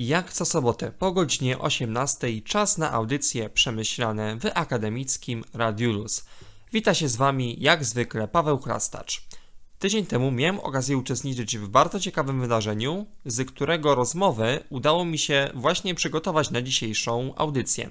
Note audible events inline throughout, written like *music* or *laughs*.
Jak co sobotę po godzinie 18 czas na audycje przemyślane w akademickim Radiu. Wita się z Wami jak zwykle Paweł Krastacz. Tydzień temu miałem okazję uczestniczyć w bardzo ciekawym wydarzeniu, z którego rozmowę udało mi się właśnie przygotować na dzisiejszą audycję.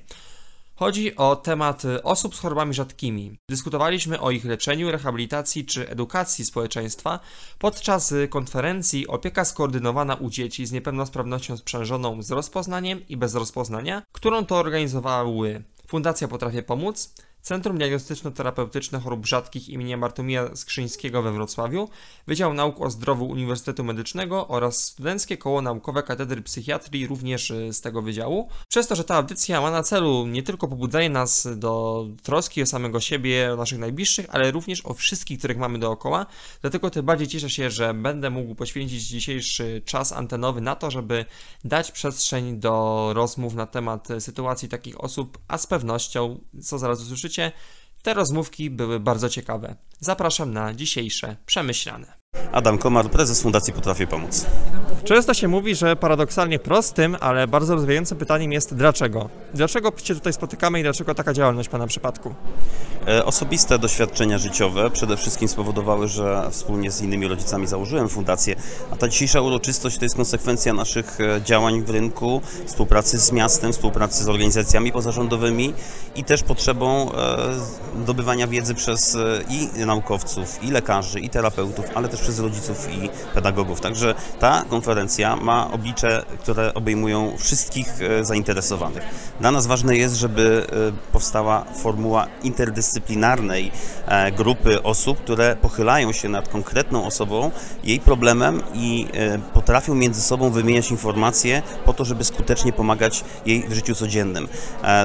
Chodzi o temat osób z chorobami rzadkimi. Dyskutowaliśmy o ich leczeniu, rehabilitacji czy edukacji społeczeństwa. Podczas konferencji Opieka skoordynowana u dzieci z niepełnosprawnością sprzężoną z rozpoznaniem i bez rozpoznania, którą to organizowały. Fundacja Potrafię Pomóc, Centrum Diagnostyczno-Terapeutyczne Chorób Rzadkich im. Bartłomieja Skrzyńskiego we Wrocławiu, Wydział Nauk o Zdrowiu Uniwersytetu Medycznego oraz Studenckie Koło Naukowe Katedry Psychiatrii również y, z tego wydziału. Przez to, że ta audycja ma na celu nie tylko pobudzenie nas do troski o samego siebie, o naszych najbliższych, ale również o wszystkich, których mamy dookoła, dlatego tym bardziej cieszę się, że będę mógł poświęcić dzisiejszy czas antenowy na to, żeby dać przestrzeń do rozmów na temat sytuacji takich osób, a z pewnością, co zaraz usłyszycie, te rozmówki były bardzo ciekawe. Zapraszam na dzisiejsze przemyślane. Adam Komar, prezes Fundacji Potrafię Pomóc. Często się mówi, że paradoksalnie prostym, ale bardzo rozwijającym pytaniem jest dlaczego? Dlaczego się tutaj spotykamy i dlaczego taka działalność w Pana przypadku? E, Osobiste doświadczenia życiowe przede wszystkim spowodowały, że wspólnie z innymi rodzicami założyłem fundację, a ta dzisiejsza uroczystość to jest konsekwencja naszych e, działań w rynku, współpracy z miastem, współpracy z organizacjami pozarządowymi i też potrzebą e, zdobywania wiedzy przez i naukowców, i lekarzy, i terapeutów, ale też przez rodziców i pedagogów. Także ta konferencja ma oblicze, które obejmują wszystkich e, zainteresowanych. Dla nas ważne jest, żeby e, powstała formuła interdyscyplinarnej e, grupy osób, które pochylają się nad konkretną osobą, jej problemem i potrafią między sobą wymieniać informacje po to, żeby skutecznie pomagać jej w życiu codziennym.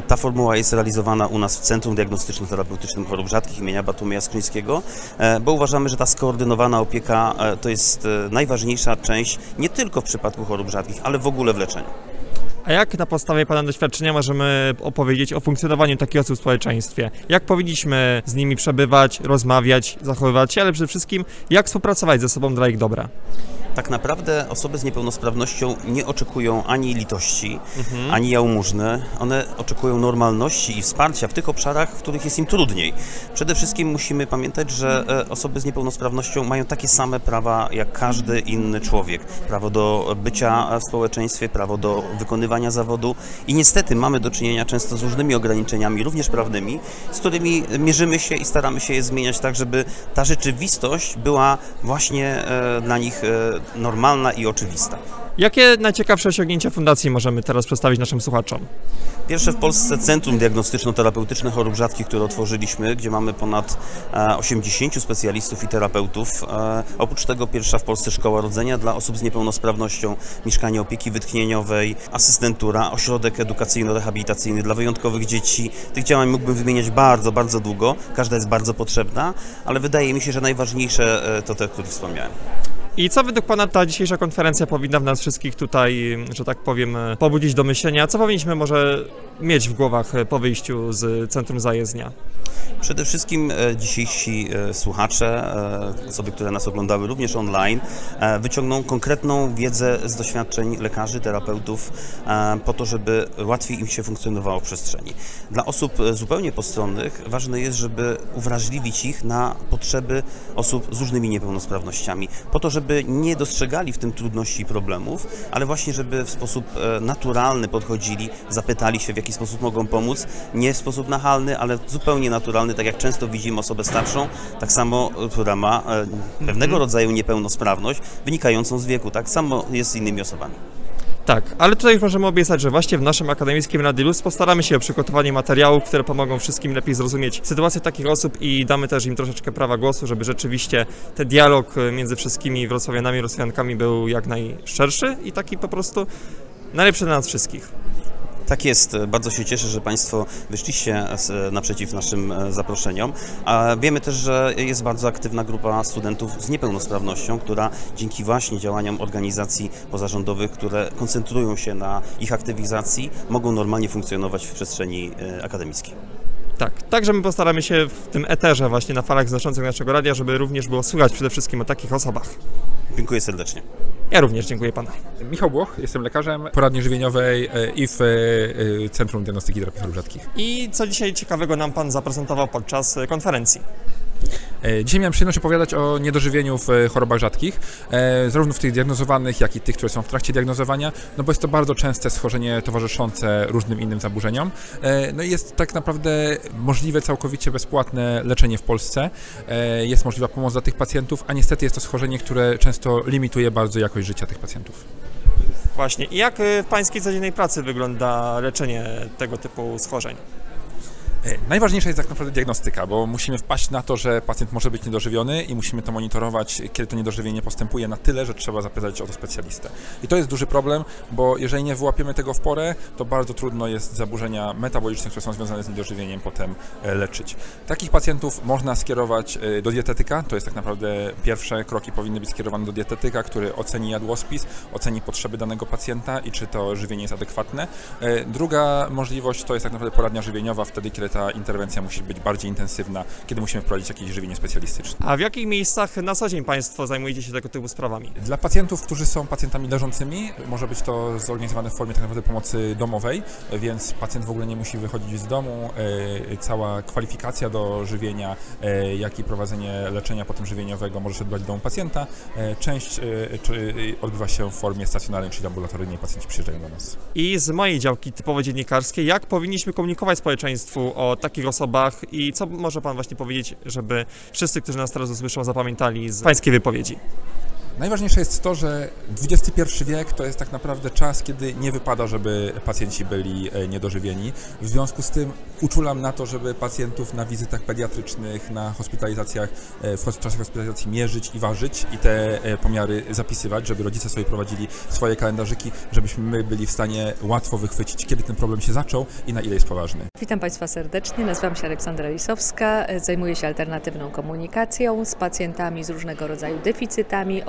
Ta formuła jest realizowana u nas w Centrum Diagnostyczno-Terapeutycznym Chorób Rzadkich imienia Bartłomieja Skrzyńskiego, e, bo uważamy, że ta skoordynowana opieka e, to jest e, najważniejsza część nie tylko w przypadku chorób rzadkich, ale w ogóle w leczeniu. A jak na podstawie Pana doświadczenia możemy opowiedzieć o funkcjonowaniu takich osób w społeczeństwie? Jak powinniśmy z nimi przebywać, rozmawiać, zachowywać się, ale przede wszystkim jak współpracować ze sobą dla ich dobra? Tak naprawdę osoby z niepełnosprawnością nie oczekują ani litości, ani jałmużny. One oczekują normalności i wsparcia w tych obszarach, w których jest im trudniej. Przede wszystkim musimy pamiętać, że e, osoby z niepełnosprawnością mają takie same prawa jak każdy inny człowiek. Prawo do bycia w społeczeństwie, prawo do wykonywania zawodu i niestety mamy do czynienia często z różnymi ograniczeniami, również prawnymi, z którymi mierzymy się i staramy się je zmieniać tak, żeby ta rzeczywistość była właśnie e, dla nich e, normalna i oczywista. Jakie najciekawsze osiągnięcia fundacji możemy teraz przedstawić naszym słuchaczom? Pierwsze w Polsce Centrum Diagnostyczno-Terapeutyczne Chorób Rzadkich, które otworzyliśmy, gdzie mamy ponad e, 80 specjalistów i terapeutów. E, Oprócz tego pierwsza w Polsce Szkoła Rodzenia dla osób z niepełnosprawnością, mieszkanie opieki wytchnieniowej, asystentura, ośrodek edukacyjno-rehabilitacyjny dla wyjątkowych dzieci. Tych działań mógłbym wymieniać bardzo, bardzo długo. Każda jest bardzo potrzebna, ale wydaje mi się, że najważniejsze e, to te, o których wspomniałem. I co według Pana ta dzisiejsza konferencja powinna w nas wszystkich tutaj, że tak powiem, pobudzić do myślenia? Co powinniśmy może mieć w głowach po wyjściu z Centrum Zajezdnia? Przede wszystkim e, dzisiejsi e, słuchacze, e, osoby, które nas oglądały również online, wyciągną konkretną wiedzę z doświadczeń lekarzy, terapeutów, po to, żeby łatwiej im się funkcjonowało w przestrzeni. Dla osób zupełnie postronnych ważne jest, żeby uwrażliwić ich na potrzeby osób z różnymi niepełnosprawnościami, po to, żeby nie dostrzegali w tym trudności i problemów, ale właśnie, żeby w sposób naturalny podchodzili, zapytali się, w jaki sposób mogą pomóc, nie w sposób nachalny, ale zupełnie naturalny, tak jak często widzimy osobę starszą, tak samo, e, która ma e, pewnego rodzaju niepełnosprawność wynikającą z wieku, tak samo jest z innymi osobami. Tak, ale tutaj już możemy obiecać, że właśnie w naszym akademickim Radiu Luz postaramy się o przygotowanie materiałów, które pomogą wszystkim lepiej zrozumieć sytuację takich osób i damy też im troszeczkę prawa głosu, żeby rzeczywiście ten dialog e, między wszystkimi wrocławianami i wrocławiankami był jak najszerszy i taki po prostu najlepszy dla nas wszystkich. Tak jest, bardzo się cieszę, że Państwo wyszliście naprzeciw naszym e, zaproszeniom. A wiemy też, że jest bardzo aktywna grupa studentów z niepełnosprawnością, która dzięki właśnie działaniom organizacji pozarządowych, które koncentrują się na ich aktywizacji, mogą normalnie funkcjonować w przestrzeni e, akademickiej. Tak, także my postaramy się w tym eterze właśnie na falach znaczących naszego radia, żeby również było słychać przede wszystkim o takich osobach. Dziękuję serdecznie. Ja również dziękuję panu. Michał Błoch, jestem lekarzem poradni żywieniowej e, i w e, Centrum Diagnostyki Terapii Chorób Rzadkich. I co dzisiaj ciekawego nam pan zaprezentował podczas e, konferencji? E, Dzisiaj miałem przyjemność opowiadać o niedożywieniu w e, chorobach rzadkich, e, zarówno w tych diagnozowanych, jak i tych, które są w trakcie diagnozowania, no bo jest to bardzo częste schorzenie towarzyszące różnym innym zaburzeniom. No i jest tak naprawdę możliwe całkowicie bezpłatne leczenie w Polsce, jest możliwa pomoc dla tych pacjentów, a niestety jest to schorzenie, które często limituje bardzo jakość życia tych pacjentów. Właśnie. I jak w pańskiej codziennej pracy wygląda leczenie tego typu schorzeń? E, Najważniejsza jest tak naprawdę diagnostyka, bo musimy wpaść na to, że pacjent może być niedożywiony i musimy to monitorować, kiedy to niedożywienie postępuje na tyle, że trzeba zapytać o to specjalistę. I to jest duży problem, bo jeżeli nie wyłapiemy tego w porę, to bardzo trudno jest zaburzenia metaboliczne, które są związane z niedożywieniem, potem e, leczyć. Takich pacjentów można skierować e, do dietetyka, to jest tak naprawdę pierwsze kroki powinny być skierowane do dietetyka, który oceni jadłospis, oceni potrzeby danego pacjenta i czy to żywienie jest adekwatne. Druga możliwość to jest tak naprawdę poradnia żywieniowa, wtedy kiedy ta interwencja musi być bardziej intensywna, kiedy musimy wprowadzić jakieś żywienie specjalistyczne. A w jakich miejscach na co dzień państwo zajmujecie się tego typu sprawami? Dla pacjentów, którzy są pacjentami leżącymi, może być to zorganizowane w formie tak naprawdę pomocy domowej, więc pacjent w ogóle nie musi wychodzić z domu. E, Cała kwalifikacja do żywienia, e, jak i prowadzenie leczenia potem żywieniowego może się odbywać w domu pacjenta. E, Część odbywa się w formie stacjonarnej, czyli ambulatoryjnej, pacjenci przyjeżdżają do nas. I z mojej działki typowo dziennikarskiej, jak powinniśmy komunikować społeczeństwu o takich osobach i co może pan właśnie powiedzieć, żeby wszyscy, którzy nas teraz usłyszą, zapamiętali z pańskiej wypowiedzi? Najważniejsze jest to, że XXI wiek to jest tak naprawdę czas, kiedy nie wypada, żeby pacjenci byli e, niedożywieni. W związku z tym uczulam na to, żeby pacjentów na wizytach pediatrycznych, na hospitalizacjach, e, w czasie hospitalizacji mierzyć i ważyć i te e, pomiary zapisywać, żeby rodzice sobie prowadzili swoje kalendarzyki, żebyśmy my byli w stanie łatwo wychwycić, kiedy ten problem się zaczął i na ile jest poważny. Witam Państwa serdecznie, nazywam się Aleksandra Lisowska, zajmuję się alternatywną komunikacją z pacjentami z różnego rodzaju deficytami,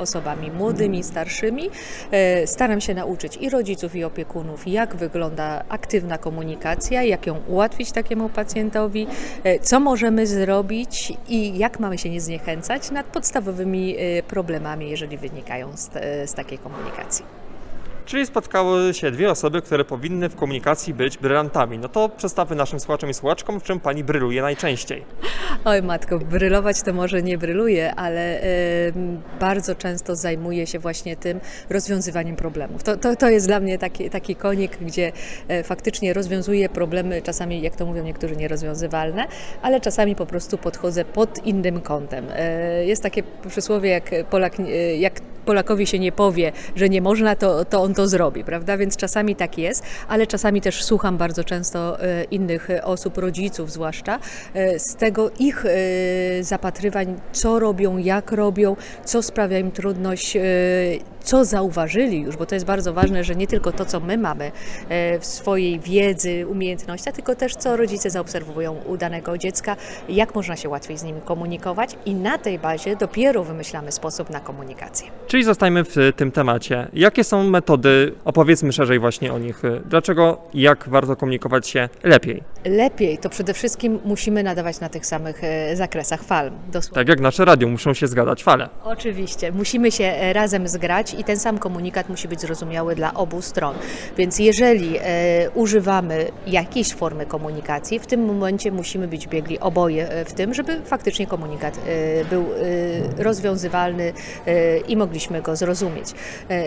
młodymi, starszymi. E, Staram się nauczyć i rodziców, i opiekunów, jak wygląda aktywna komunikacja, jak ją ułatwić takiemu pacjentowi, e, co możemy zrobić i jak mamy się nie zniechęcać nad podstawowymi e, problemami, jeżeli wynikają z, z takiej komunikacji. Czyli spotkały się dwie osoby, które powinny w komunikacji być brylantami. No to przedstawmy naszym słuchaczom i słuchaczkom, w czym pani bryluje najczęściej. Oj matko, brylować to może nie bryluję, ale bardzo często zajmuję się właśnie tym rozwiązywaniem problemów. To, to, to jest dla mnie taki, taki konik, gdzie e, faktycznie rozwiązuję problemy, czasami, jak to mówią niektórzy, nierozwiązywalne, ale czasami po prostu podchodzę pod innym kątem. E, Jest takie przysłowie, jak, Polak, e, jak Polakowi się nie powie, że nie można, to, to on to zrobi, prawda? Więc czasami tak jest, ale czasami też słucham bardzo często e, innych e, osób, rodziców zwłaszcza, e, z tego ich zapatrywań, co robią, jak robią, co sprawia im trudność, co zauważyli już, bo to jest bardzo ważne, że nie tylko to, co my mamy e, w swojej wiedzy, umiejętnościach, tylko też co rodzice zaobserwują u danego dziecka, jak można się łatwiej z nimi komunikować i na tej bazie dopiero wymyślamy sposób na komunikację. Czyli zostajmy w tym temacie. Jakie są metody, opowiedzmy szerzej właśnie o nich. Dlaczego i jak warto komunikować się lepiej? Lepiej to przede wszystkim musimy nadawać na tych samych e, zakresach fal. Dosłownie. Tak jak nasze radio, muszą się zgadzać fale. Oczywiście, musimy się e, razem zgrać i ten sam komunikat musi być zrozumiały dla obu stron. Więc jeżeli e, używamy jakiejś formy komunikacji, w tym momencie musimy być biegli oboje e, w tym, żeby faktycznie komunikat e, był rozwiązywalny i mogliśmy go zrozumieć.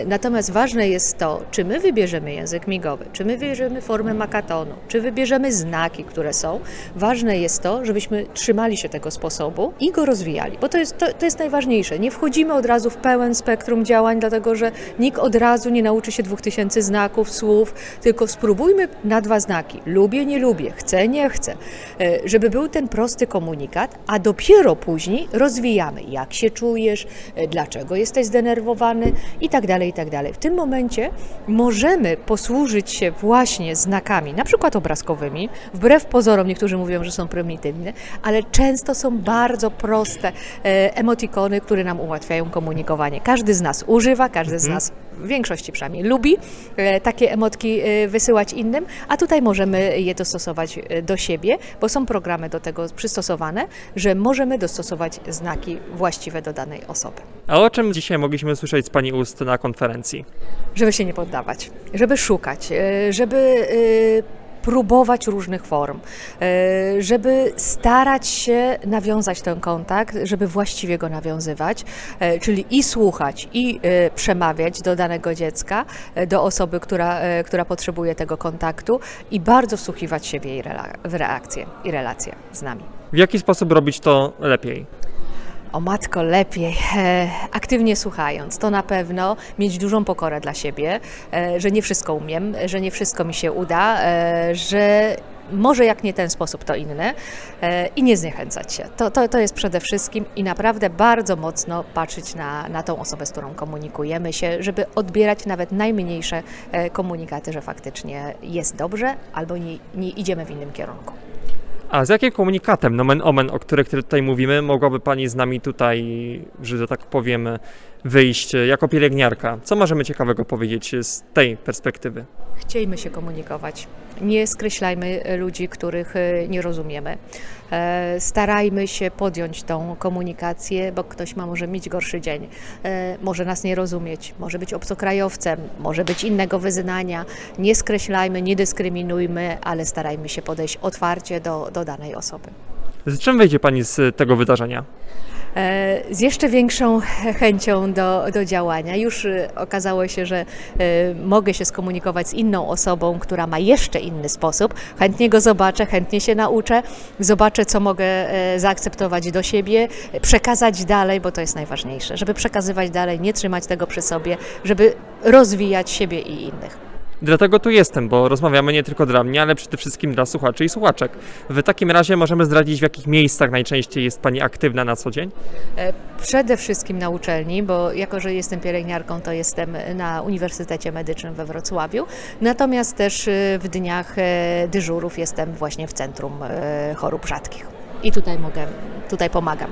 Natomiast ważne jest to, czy my wybierzemy język migowy, czy my wybierzemy formę makatonu, czy wybierzemy znaki, które są. Ważne jest to, żebyśmy trzymali się tego sposobu i go rozwijali, bo to jest, to, to jest najważniejsze. Nie wchodzimy od razu w pełen spektrum działań, dlatego że nikt od razu nie nauczy się dwóch tysięcy znaków, słów, tylko spróbujmy na dwa znaki. Lubię, nie lubię, chcę, nie chcę. E, Żeby był ten prosty komunikat, a dopiero później rozwijamy, jak się czujesz, e, dlaczego jesteś zdenerwowany i tak dalej, i tak dalej. W tym momencie możemy posłużyć się właśnie znakami, na przykład obrazkowymi, wbrew pozorom niektórzy mówią, że są prymitywne, ale często są bardzo proste e, emotikony, które nam ułatwiają komunikowanie. Każdy z nas używa każdy z nas w większości przynajmniej lubi e, takie emotki e, wysyłać innym, a tutaj możemy je dostosować e, do siebie, bo są programy do tego przystosowane, że możemy dostosować znaki właściwe do danej osoby. A o czym dzisiaj mogliśmy słyszeć z Pani ust na konferencji? Żeby się nie poddawać, żeby szukać, żeby próbować różnych form, e, żeby starać się nawiązać ten kontakt, żeby właściwie go nawiązywać, e, czyli i słuchać, i e, przemawiać do danego dziecka, do osoby, która, która potrzebuje tego kontaktu i bardzo wsłuchiwać się w jej reakcje i relacje z nami. W jaki sposób robić to lepiej? O matko, lepiej. E, aktywnie słuchając, to na pewno mieć dużą pokorę dla siebie, e, że nie wszystko umiem, że nie wszystko mi się uda, e, że może jak nie ten sposób, to inny e, i nie zniechęcać się. To, to, to jest przede wszystkim i naprawdę bardzo mocno patrzeć na, na tą osobę, z którą komunikujemy się, żeby odbierać nawet najmniejsze e, komunikaty, że faktycznie jest dobrze albo nie, nie idziemy w innym kierunku. A z jakim komunikatem, nomen omen, o których tutaj mówimy, mogłaby Pani z nami tutaj, że tak powiem, wyjść jako pielęgniarka? Co możemy ciekawego powiedzieć z tej perspektywy? Chciejmy się komunikować. Nie skreślajmy ludzi, których e, nie rozumiemy. E, Starajmy się podjąć tą komunikację, bo ktoś ma może mieć gorszy dzień, E, może nas nie rozumieć, może być obcokrajowcem, może być innego wyznania. Nie skreślajmy, nie dyskryminujmy, ale starajmy się podejść otwarcie do, do danej osoby. Z czym wyjdzie Pani z tego wydarzenia? E, z jeszcze większą chęcią do, do działania. Już e, okazało się, że e, mogę się skomunikować z inną osobą, która ma jeszcze inny sposób. Chętnie go zobaczę, chętnie się nauczę, zobaczę, co mogę e, zaakceptować do siebie, przekazać dalej, bo to jest najważniejsze, żeby przekazywać dalej, nie trzymać tego przy sobie, żeby rozwijać siebie i innych. Dlatego tu jestem, bo rozmawiamy nie tylko dla mnie, ale przede wszystkim dla słuchaczy i słuchaczek. W takim razie możemy zdradzić, w jakich miejscach najczęściej jest Pani aktywna na co dzień? E, Przede wszystkim na uczelni, bo jako, że jestem pielęgniarką, to jestem na Uniwersytecie Medycznym we Wrocławiu. Natomiast też e, w dniach e, dyżurów jestem właśnie w Centrum Chorób Rzadkich. I tutaj mogę, tutaj pomagam.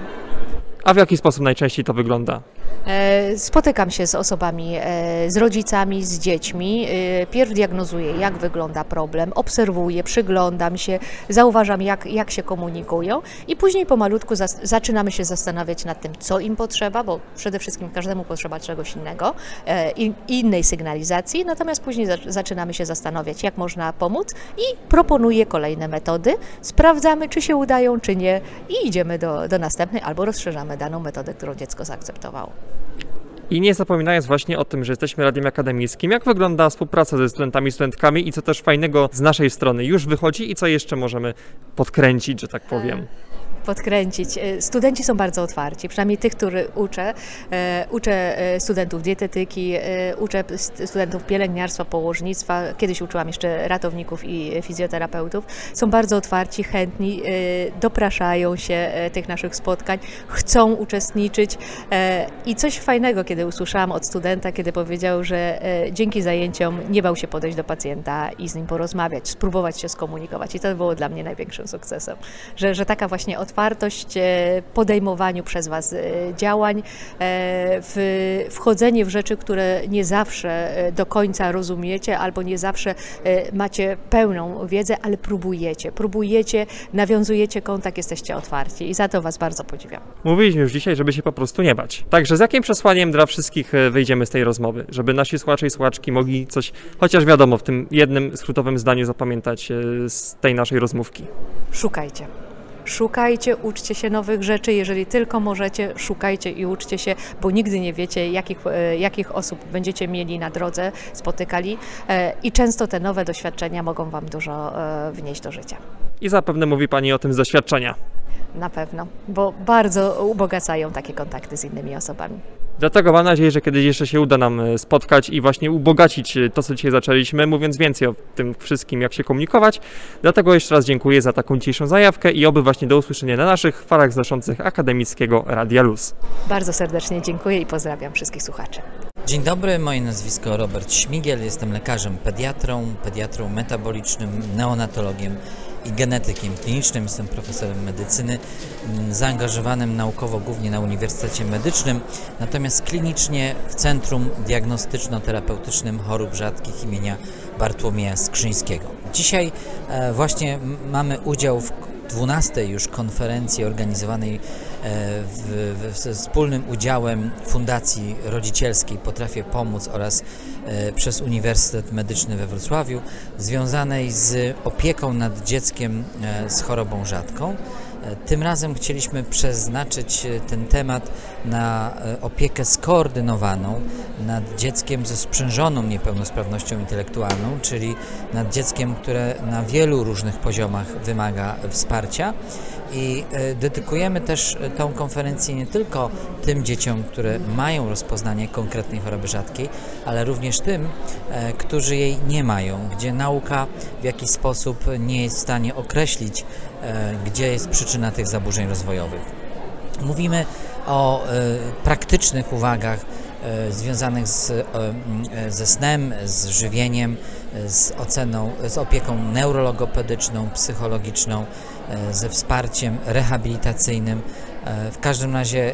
A w jaki sposób najczęściej to wygląda? E, Spotykam się z osobami, e, z rodzicami, z dziećmi. E, Pierw diagnozuję, jak wygląda problem, obserwuję, przyglądam się, zauważam, jak, jak się komunikują, i później pomalutku zas- zaczynamy się zastanawiać nad tym, co im potrzeba, bo przede wszystkim każdemu potrzeba czegoś innego innej sygnalizacji. Natomiast później za- zaczynamy się zastanawiać, jak można pomóc, i proponuję kolejne metody. Sprawdzamy, czy się udają, czy nie, i idziemy do, do następnej albo rozszerzamy daną metodę, którą dziecko zaakceptowało. I nie zapominając właśnie o tym, że jesteśmy radiem akademickim, jak wygląda współpraca ze studentami, studentkami i co też fajnego z naszej strony już wychodzi i co jeszcze możemy podkręcić, że tak powiem. Podkręcić. E, Studenci są bardzo otwarci, przynajmniej tych, których uczę. E, Uczę e, studentów dietetyki, uczę st- studentów pielęgniarstwa, położnictwa, kiedyś uczyłam jeszcze ratowników i fizjoterapeutów. Są bardzo otwarci, chętni, dopraszają się tych naszych spotkań, chcą uczestniczyć i coś fajnego, kiedy usłyszałam od studenta, kiedy powiedział, że dzięki zajęciom nie bał się podejść do pacjenta i z nim porozmawiać, spróbować się skomunikować i to było dla mnie największym sukcesem, że, że taka właśnie otwartość e, podejmowaniu przez Was e, działań, e, w wchodzenie w rzeczy, które nie zawsze do końca rozumiecie albo nie zawsze macie pełną wiedzę, ale próbujecie, próbujecie, nawiązujecie kontakt, jesteście otwarci i za to Was bardzo podziwiam. Mówiliśmy już dzisiaj, żeby się po prostu nie bać. Także z jakim przesłaniem dla wszystkich wyjdziemy z tej rozmowy? Żeby nasi słuchacze i słuchaczki mogli coś, chociaż wiadomo, w tym jednym skrótowym zdaniu zapamiętać z tej naszej rozmówki. Szukajcie. Szukajcie, uczcie się nowych rzeczy, jeżeli tylko możecie, szukajcie i uczcie się, bo nigdy nie wiecie, jakich, e, jakich osób będziecie mieli na drodze, spotykali e, i często te nowe doświadczenia mogą Wam dużo e, wnieść do życia. I zapewne mówi Pani o tym z doświadczenia. Na pewno, bo bardzo ubogacają takie kontakty z innymi osobami. Dlatego mam nadzieję, że kiedyś jeszcze się uda nam e, spotkać i właśnie ubogacić e, to, co dzisiaj zaczęliśmy, mówiąc więcej o tym wszystkim, jak się komunikować. Dlatego jeszcze raz dziękuję za taką dzisiejszą zajawkę i oby właśnie do usłyszenia na naszych falach znoszących akademickiego Radia Luz. Bardzo serdecznie dziękuję i pozdrawiam wszystkich słuchaczy. Dzień dobry, moje nazwisko Robert Śmigiel, jestem lekarzem pediatrą, pediatrą metabolicznym, neonatologiem i genetykiem klinicznym, jestem profesorem medycyny, mm, zaangażowanym naukowo głównie na Uniwersytecie Medycznym, natomiast klinicznie w Centrum Diagnostyczno-Terapeutycznym Chorób Rzadkich imienia Bartłomieja Skrzyńskiego. Dzisiaj e, właśnie mamy udział w 12 już konferencji organizowanej w, w, ze wspólnym udziałem Fundacji Rodzicielskiej Potrafię Pomóc oraz e, przez Uniwersytet Medyczny we Wrocławiu, związanej z opieką nad dzieckiem e, z chorobą rzadką. Tym razem chcieliśmy przeznaczyć e, ten temat na e, opiekę skoordynowaną nad dzieckiem ze sprzężoną niepełnosprawnością intelektualną, czyli nad dzieckiem, które na wielu różnych poziomach wymaga wsparcia. I e, dedykujemy też tą konferencję nie tylko tym dzieciom, które mają rozpoznanie konkretnej choroby rzadkiej, ale również tym, którzy jej nie mają, gdzie nauka w jakiś sposób nie jest w stanie określić, gdzie jest przyczyna tych zaburzeń rozwojowych. Mówimy o e, praktycznych uwagach e, związanych z, e, e, ze snem, z żywieniem, e, z oceną, z opieką neurologopedyczną, psychologiczną, e, ze wsparciem rehabilitacyjnym. E, W każdym razie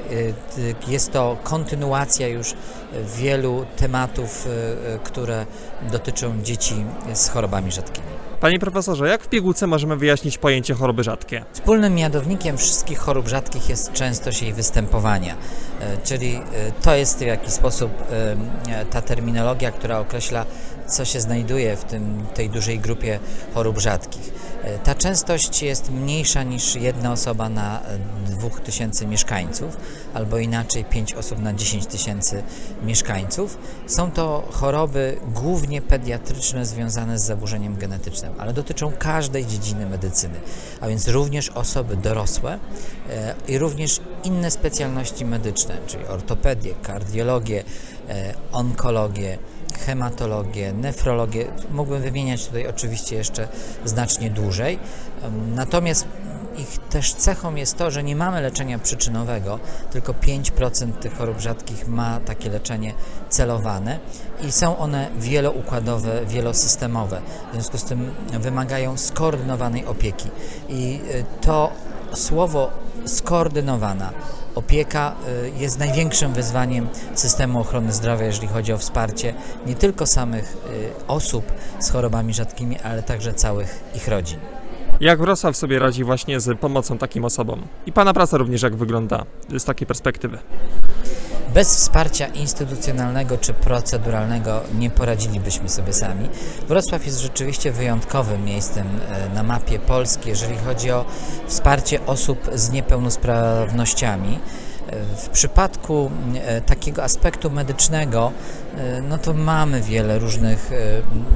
e, jest to kontynuacja już wielu tematów, e, e, które dotyczą dzieci z chorobami rzadkimi. Panie profesorze, jak w pigułce możemy wyjaśnić pojęcie choroby rzadkie? Wspólnym mianownikiem wszystkich chorób rzadkich jest częstość jej występowania, e, czyli e, to jest w jakiś sposób e, ta terminologia, która określa, co się znajduje w tym, tej dużej grupie chorób rzadkich. E, Ta częstość jest mniejsza niż jedna osoba na e, 2000 mieszkańców, albo inaczej 5 osób na 10 tysięcy mieszkańców. Są to choroby głównie pediatryczne związane z zaburzeniem genetycznym, ale dotyczą każdej dziedziny medycyny, a więc również osoby dorosłe e, i również inne specjalności medyczne, czyli ortopedię, kardiologię, e, onkologię, hematologię, nefrologię. Mógłbym wymieniać tutaj oczywiście jeszcze znacznie dłużej. Natomiast ich też cechą jest to, że nie mamy leczenia przyczynowego, tylko 5% tych chorób rzadkich ma takie leczenie celowane i są one wieloukładowe, wielosystemowe. W związku z tym wymagają skoordynowanej opieki. I y, to słowo skoordynowana opieka y, jest największym wyzwaniem systemu ochrony zdrowia, jeżeli chodzi o wsparcie nie tylko samych y, osób z chorobami rzadkimi, ale także całych ich rodzin. Jak Wrocław sobie radzi właśnie z pomocą takim osobom? I Pana praca również jak wygląda z takiej perspektywy? Bez wsparcia instytucjonalnego czy proceduralnego nie poradzilibyśmy sobie sami. Wrocław jest rzeczywiście wyjątkowym miejscem e, na mapie Polski, jeżeli chodzi o wsparcie osób z niepełnosprawnościami. E, W przypadku e, takiego aspektu medycznego, no to mamy wiele różnych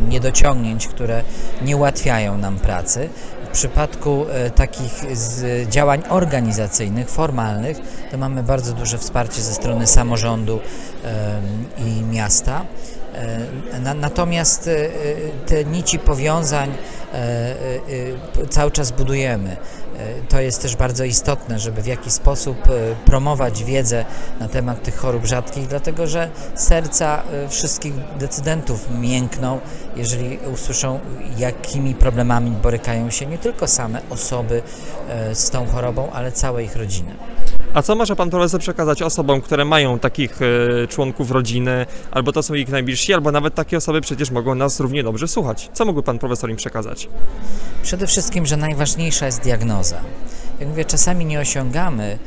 niedociągnięć, które nie ułatwiają nam pracy. Przypadku e, takich działań organizacyjnych, formalnych, to mamy bardzo duże wsparcie ze strony samorządu i miasta. E, na- Natomiast e, te nici powiązań cały czas budujemy. E, To jest też bardzo istotne, żeby w jakiś sposób e, promować wiedzę na temat tych chorób rzadkich, dlatego że serca e, wszystkich decydentów miękną, jeżeli usłyszą, jakimi problemami borykają się nie tylko same osoby z tą chorobą, ale całe ich rodziny. A co może Pan profesor przekazać osobom, które mają takich e, członków rodziny, albo to są ich najbliżsi, albo nawet takie osoby przecież mogą nas równie dobrze słuchać? Co mógłby Pan profesor im przekazać? Przede wszystkim, że najważniejsza jest diagnoza. Jak mówię, czasami nie osiągamy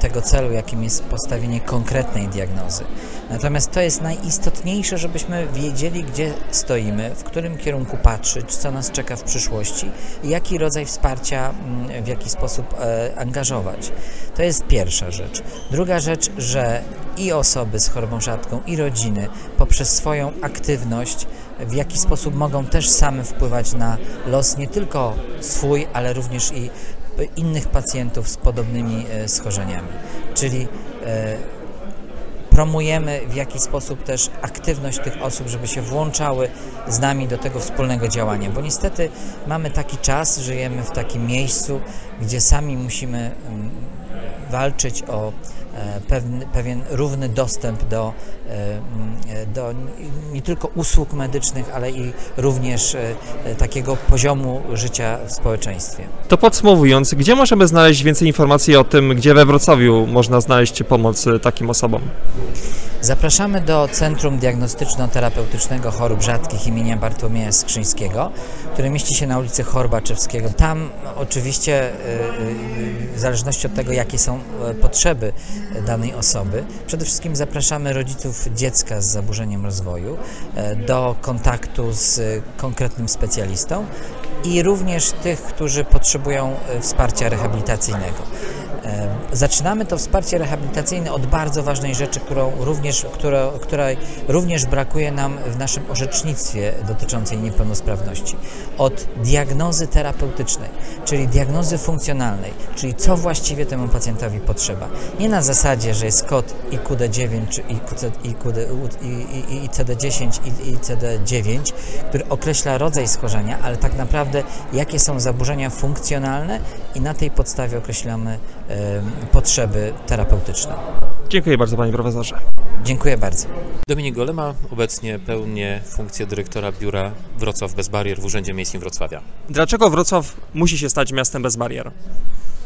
tego celu, jakim jest postawienie konkretnej diagnozy. Natomiast to jest najistotniejsze, żebyśmy wiedzieli, gdzie stoimy, w którym kierunku patrzeć, co nas czeka w przyszłości i jaki rodzaj wsparcia mm, w jaki sposób e, angażować. To jest pierwsza rzecz. Druga rzecz, że i osoby z chorobą rzadką, i rodziny poprzez swoją aktywność w jaki sposób mogą też same wpływać na los nie tylko swój, ale również i innych pacjentów z podobnymi e, schorzeniami. Czyli e, promujemy w jakiś sposób też aktywność tych osób, żeby się włączały z nami do tego wspólnego działania, bo niestety mamy taki czas, żyjemy w takim miejscu, gdzie sami musimy mm, walczyć o pewien, pewien równy dostęp do, e, mm, do nie tylko usług medycznych, ale i również e, takiego poziomu życia w społeczeństwie. To podsumowując, gdzie możemy znaleźć więcej informacji o tym, gdzie we Wrocławiu można znaleźć pomoc takim osobom? Zapraszamy do Centrum Diagnostyczno-Terapeutycznego Chorób Rzadkich imienia Bartłomieja Skrzyńskiego, które mieści się na ulicy Chorbaczewskiego. Tam oczywiście y, y, w zależności od tego, jakie są e, potrzeby danej osoby, przede wszystkim zapraszamy rodziców dziecka z zaburzeniem rozwoju e, do kontaktu z konkretnym specjalistą i również tych, którzy potrzebują e, wsparcia rehabilitacyjnego. E, Zaczynamy to wsparcie rehabilitacyjne od bardzo ważnej rzeczy, którą również, która, której również brakuje nam w naszym orzecznictwie dotyczącej niepełnosprawności. Od diagnozy terapeutycznej, czyli diagnozy funkcjonalnej, czyli co właściwie temu pacjentowi potrzeba. Nie na zasadzie, że jest kod IQD9 czy IQC, IQD, i, i, i CD10 i, i CD9, który określa rodzaj schorzenia, ale tak naprawdę jakie są zaburzenia funkcjonalne i na tej podstawie określamy potrzeby terapeutyczne. Dziękuję bardzo panie profesorze. Dziękuję bardzo. Dominik Golema obecnie pełnię funkcję dyrektora biura Wrocław Bez Barier w Urzędzie Miejskim Wrocławia. Dlaczego Wrocław musi się stać miastem bez barier?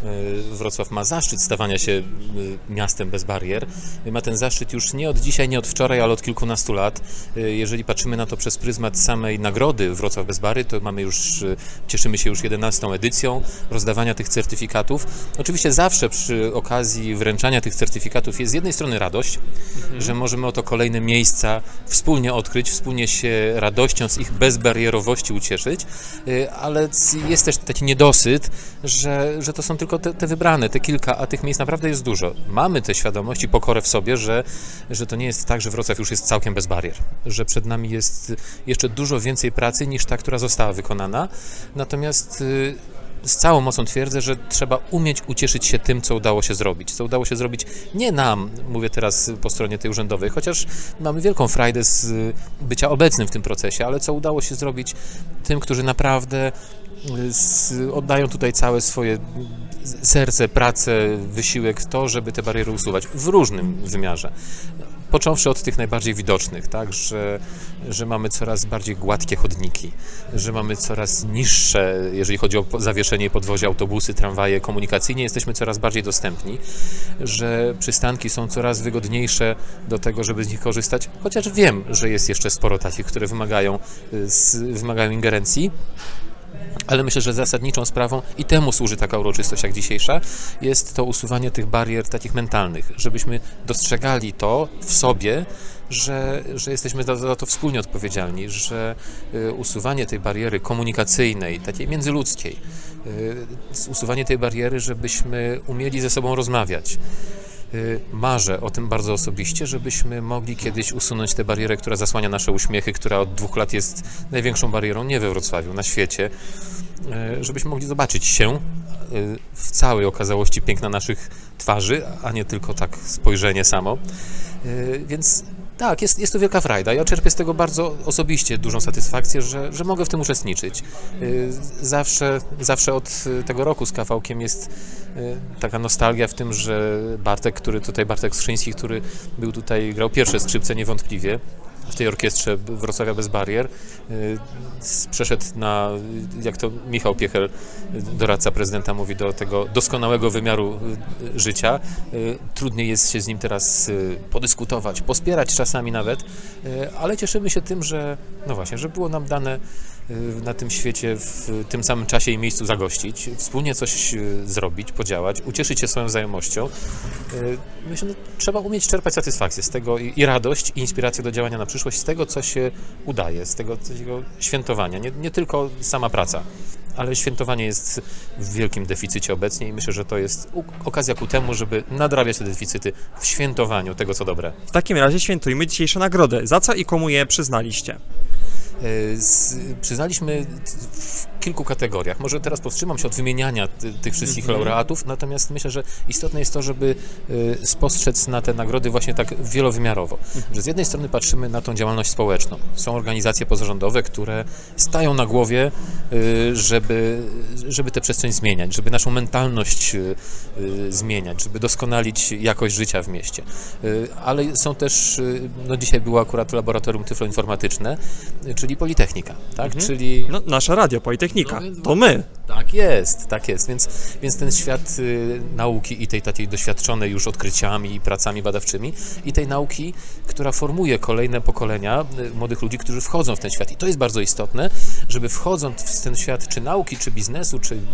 E, Wrocław ma zaszczyt stawania się e, miastem bez barier. Ma ten zaszczyt już nie od dzisiaj, nie od wczoraj, ale od kilkunastu lat. E, Jeżeli patrzymy na to przez pryzmat samej nagrody Wrocław bez barier, to mamy już, cieszymy się już 11 edycją rozdawania tych certyfikatów. Oczywiście zawsze przy okazji wręczania tych certyfikatów jest z jednej strony radość, że możemy oto kolejne miejsca wspólnie odkryć, wspólnie się radością z ich bezbarierowości ucieszyć, ale jest też taki niedosyt, że, że to są tylko te, te wybrane, te kilka, a tych miejsc naprawdę jest dużo. Mamy tę świadomość i pokorę w sobie, że, że to nie jest tak, że Wrocław już jest całkiem bez barier, że przed nami jest jeszcze dużo więcej pracy niż ta, która została wykonana. Natomiast y, z całą mocą twierdzę, że trzeba umieć ucieszyć się tym, co udało się zrobić. Co udało się zrobić nie nam, mówię teraz po stronie tej urzędowej, chociaż mamy wielką frajdę z y, bycia obecnym w tym procesie, ale co udało się zrobić tym, którzy naprawdę y, oddają tutaj całe swoje serce, pracę, wysiłek w to, żeby te bariery usuwać w różnym wymiarze. Począwszy od tych najbardziej widocznych, tak, że, że mamy coraz bardziej gładkie chodniki, że mamy coraz niższe, jeżeli chodzi o zawieszenie i podwozie autobusy, tramwaje, komunikacyjnie jesteśmy coraz bardziej dostępni, że przystanki są coraz wygodniejsze do tego, żeby z nich korzystać, chociaż wiem, że jest jeszcze sporo takich, które wymagają, y, wymagają ingerencji, ale myślę, że zasadniczą sprawą i temu służy taka uroczystość jak dzisiejsza, jest to usuwanie tych barier takich mentalnych, żebyśmy dostrzegali to w sobie, że, że jesteśmy za, za to wspólnie odpowiedzialni, że y, usuwanie tej bariery komunikacyjnej, takiej międzyludzkiej, y, usuwanie tej bariery, żebyśmy umieli ze sobą rozmawiać. Y, Marzę o tym bardzo osobiście, żebyśmy mogli kiedyś usunąć tę barierę, która zasłania nasze uśmiechy, która od dwóch lat jest największą barierą nie we Wrocławiu, na świecie, y, żebyśmy mogli zobaczyć się y, w całej okazałości piękna naszych twarzy, a nie tylko tak spojrzenie samo. Więc tak, jest, jest to wielka frajda. Ja czerpię z tego bardzo osobiście dużą satysfakcję, że, że mogę w tym uczestniczyć. Y, Zawsze, zawsze od y, tego roku z kawałkiem jest y, taka nostalgia w tym, że Bartek, który tutaj, Bartek Skrzyński, który był tutaj, grał pierwsze skrzypce niewątpliwie, w tej orkiestrze Wrocławia bez barier. y, Przeszedł na, jak to Michał Piechel, y, doradca prezydenta, mówi, do tego doskonałego wymiaru y, życia. Trudniej jest się z nim teraz podyskutować, pospierać czasami nawet, ale cieszymy się tym, że, no właśnie, że było nam dane na tym świecie w tym samym czasie i miejscu zagościć, wspólnie coś y, zrobić, podziałać, ucieszyć się swoją znajomością. Y, Myślę, że trzeba umieć czerpać satysfakcję z tego i, radość, i inspirację do działania na przyszłość, z tego, co się udaje, z tego, tego świętowania. Nie, nie tylko sama praca, ale świętowanie jest w wielkim deficycie obecnie i myślę, że to jest okazja ku temu, żeby nadrabiać te deficyty w świętowaniu tego, co dobre. W takim razie świętujmy dzisiejsze nagrody. Za co i komu je przyznaliście? E, Z, przyznaliśmy w kilku kategoriach. Może teraz powstrzymam się od wymieniania ty, tych wszystkich Mhm. laureatów, natomiast myślę, że istotne jest to, żeby y, spostrzec na te nagrody właśnie tak wielowymiarowo. Mhm. Że z jednej strony patrzymy na tą działalność społeczną. Są organizacje pozarządowe, które stają na głowie, y, żeby, żeby tę przestrzeń zmieniać, żeby naszą mentalność zmieniać, żeby doskonalić jakość życia w mieście. Ale są też, no dzisiaj było akurat laboratorium tyfloinformatyczne, y, czyli Politechnika, tak? Czyli No, nasza radio, Politechnika. No więc- To my. tak jest, tak jest. Więc, więc ten świat y, nauki i tej takiej doświadczonej już odkryciami i pracami badawczymi i tej nauki, która formuje kolejne pokolenia y, młodych ludzi, którzy wchodzą w ten świat. I to jest bardzo istotne, żeby wchodząc w ten świat czy nauki, czy biznesu, czy, mm,